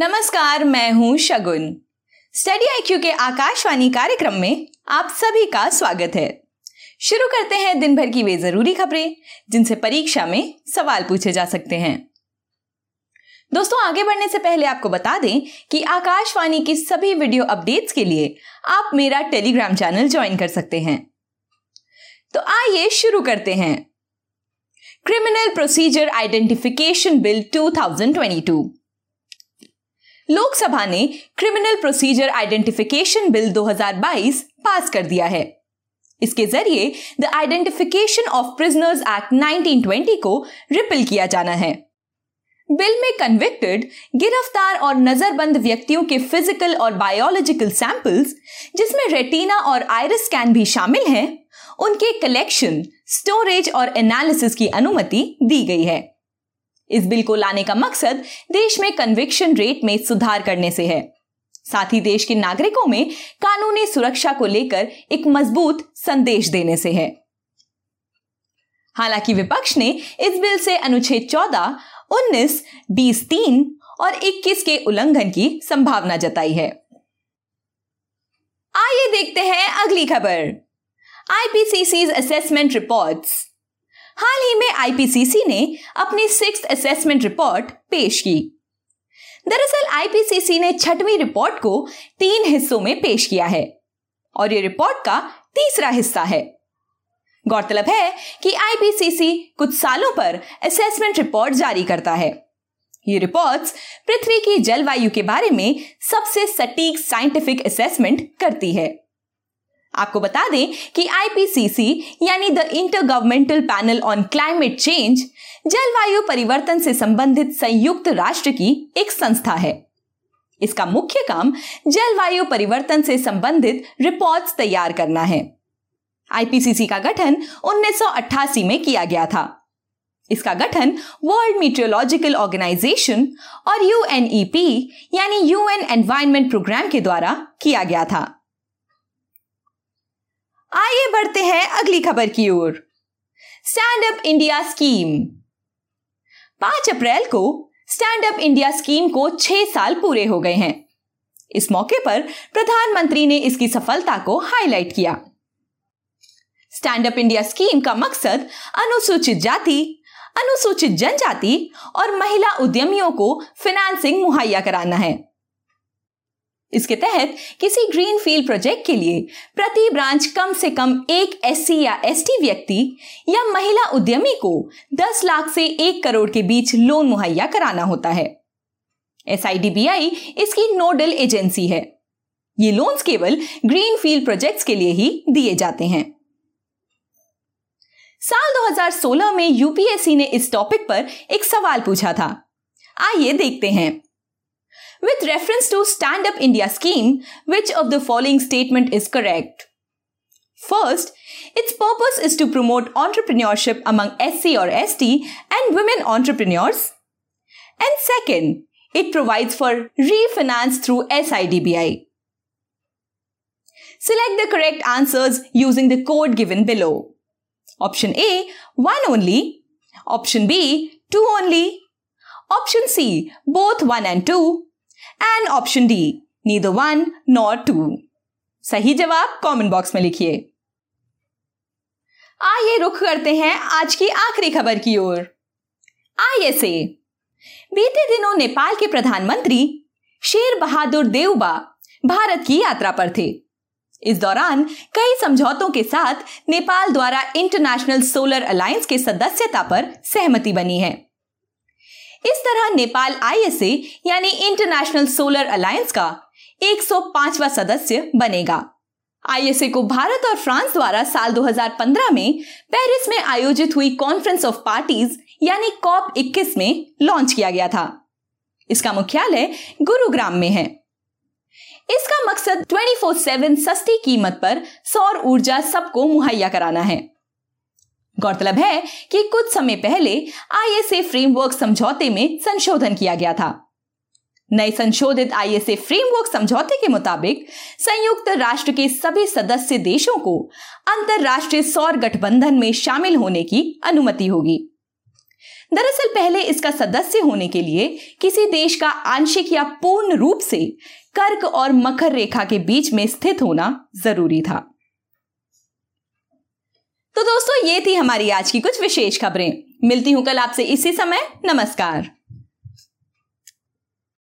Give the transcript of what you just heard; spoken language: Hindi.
नमस्कार, मैं हूँ शगुन। स्टडी आईक्यू के आकाशवाणी कार्यक्रम में आप सभी का स्वागत है। शुरू करते हैं दिन भर की वे ज़रूरी खबरें, जिनसे परीक्षा में सवाल पूछे जा सकते हैं। दोस्तों, आगे बढ़ने से पहले आपको बता दें कि आकाशवाणी की सभी वीडियो अपडेट्स के लिए आप मेरा टेलीग्राम चैनल ज्वाइन कर सकते हैं। तो आइए शुरू करते हैं। Criminal procedure identification bill 2022 Lok Sabha ने criminal procedure identification bill 2022 pass कर दिया है। इसके ज़रिए the identification of prisoners act 1920 को रिपल किया जाना है। बिल में कन्विक्टेड गिरफ़्तार और नजरबंद व्यक्तियों के फ़िज़िकल और बायोलॉजिकल सैंपल्स जिसमें रेटिना और आयरस स्कैन भी शामिल हैं, उनके कलेक्शन स्टोरेज और एनालिसिस की अनुमति दी गई है। इस बिल को लाने का मकसद देश में कन्विक्शन रेट में सुधार करने से है। साथ ही देश के नागरिकों में कानूनी सुरक्षा को लेकर एक मज़बूत संदेश देने से है। हालाँकि विपक्ष ने इस बिल से अनुच्छेद 14, 19, 20, 3 और 21 के उल्लंघन की संभावना जताई है। आइए देखते हैं अगली खबर। आईपीसीसी असेसमेंट रिपोर्ट्स हाल ही में आईपीसीसी ने अपनी सिक्स असेसमेंट रिपोर्ट पेश की। दरअसल आईपीसीसी ने छठवीं रिपोर्ट को तीन हिस्सों में पेश किया है और ये रिपोर्ट का तीसरा हिस्सा है। गौरतलब है कि आईपीसीसी कुछ सालों पर असेसमेंट रिपोर्ट जारी करता है। ये रिपोर्ट्स पृथ्वी की जलवायु के बारे में सबसे सटीक साइंटिफिक असेसमेंट करती है। आपको बता दें कि आईपीसीसी यानी the intergovernmental panel on climate change जलवायु परिवर्तन से संबंधित संयुक्त राष्ट्र की एक संस्था है। इसका मुख्य काम जलवायु परिवर्तन से संबंधित रिपोर्ट्स तैयार करना है। आईपीसीसी का गठन 1988 में किया गया था। इसका गठन वर्ल्ड मीटियोलॉजिकल ऑर्गेनाइजेशन और यूएनईपी यानी यूएन एनवायरमेंट प्रोग्राम के द्वारा किया गया था। आइए बढ़ते हैं अगली खबर की ओर। स्टैंड अप इंडिया स्कीम पाँच अप्रैल को स्टैंड अप इंडिया स्कीम को छह साल पूरे हो गए हैं। इस मौके पर प्रधानमंत्री ने इसकी सफलता को हाईलाइट किया। स्टैंड अप इंडिया स्कीम का मकसद अनुसूचित जाति, अनुसूचित जनजाति और महिला उद्यमियों को फाइनेंसिंग मुहैया कराना है। इसके तहत किसी ग्रीन फ़ील्ड प्रोजेक्ट के लिए प्रति ब्रांच कम से कम एक एस या एसटी व्यक्ति या महिला उद्यमी को 10 लाख से एक करोड़ के बीच लोन मुहैया कराना होता है। एसआईडीबीआई इसकी नोडल एजेंसी है। ये लोन्स केवल ग्रीन फ़ील्ड प्रोजेक्ट्स के लिए ही दिए जाते हैं। साल 2016 में यूपीएससी ने इस टॉपिक पर एक सवाल पूछा था। आइए देखते हैं। With reference to Stand Up India scheme, which of the following statement is correct? First, its purpose is to promote entrepreneurship among SC or ST and women entrepreneurs. And second, it provides for refinance through SIDBI. Select the correct answers using the code given below. Option A, 1 only. Option B, 2 only. Option C, both 1 and 2. And option D neither one nor two सही जवाब कमेंट बॉक्स में लिखिए। आइए रुख करते हैं आज की आखिरी खबर की ओर। आईएसए बीते दिनों नेपाल के प्रधानमंत्री शेर बहादुर देवबा भारत की यात्रा पर थे। इस दौरान कई समझौतों के साथ नेपाल द्वारा इंटरनेशनल सोलर अलायंस के सदस्यता पर सहमति बनी है। इस तरह नेपाल आईएसए, यानी इंटरनेशनल सोलर अलायंस का 105वां सदस्य बनेगा। आईएसए को भारत और फ्रांस द्वारा साल 2015 में पेरिस में आयोजित हुई कॉन्फ्रेंस ऑफ़ पार्टीज़ यानी कॉप 21 में लॉन्च किया गया था। इसका मुख्यालय गुरुग्राम में है। इसका मकसद 24/7 सस्ती कीमत पर सौर ऊर्जा सबको मुहैया कराना है। गौरतलब है कि कुछ समय पहले आईएसए फ्रेमवर्क समझौते में संशोधन किया गया था। नए संशोधित आईएसए फ्रेमवर्क समझौते के मुताबिक संयुक्त राष्ट्र के सभी सदस्य देशों को अंतरराष्ट्रीय सौर गठबंधन में शामिल होने की अनुमति होगी। दरअसल पहले इसका सदस्य होने के लिए किसी देश का आंशिक या पूर्ण रूप से कर्क और मकर रेखा के बीच में स्थित होना ज़रूरी था। तो दोस्तों, ये थी हमारी आज की कुछ विशेष खबरें। मिलती हूँ कल आपसे इसी समय। नमस्कार।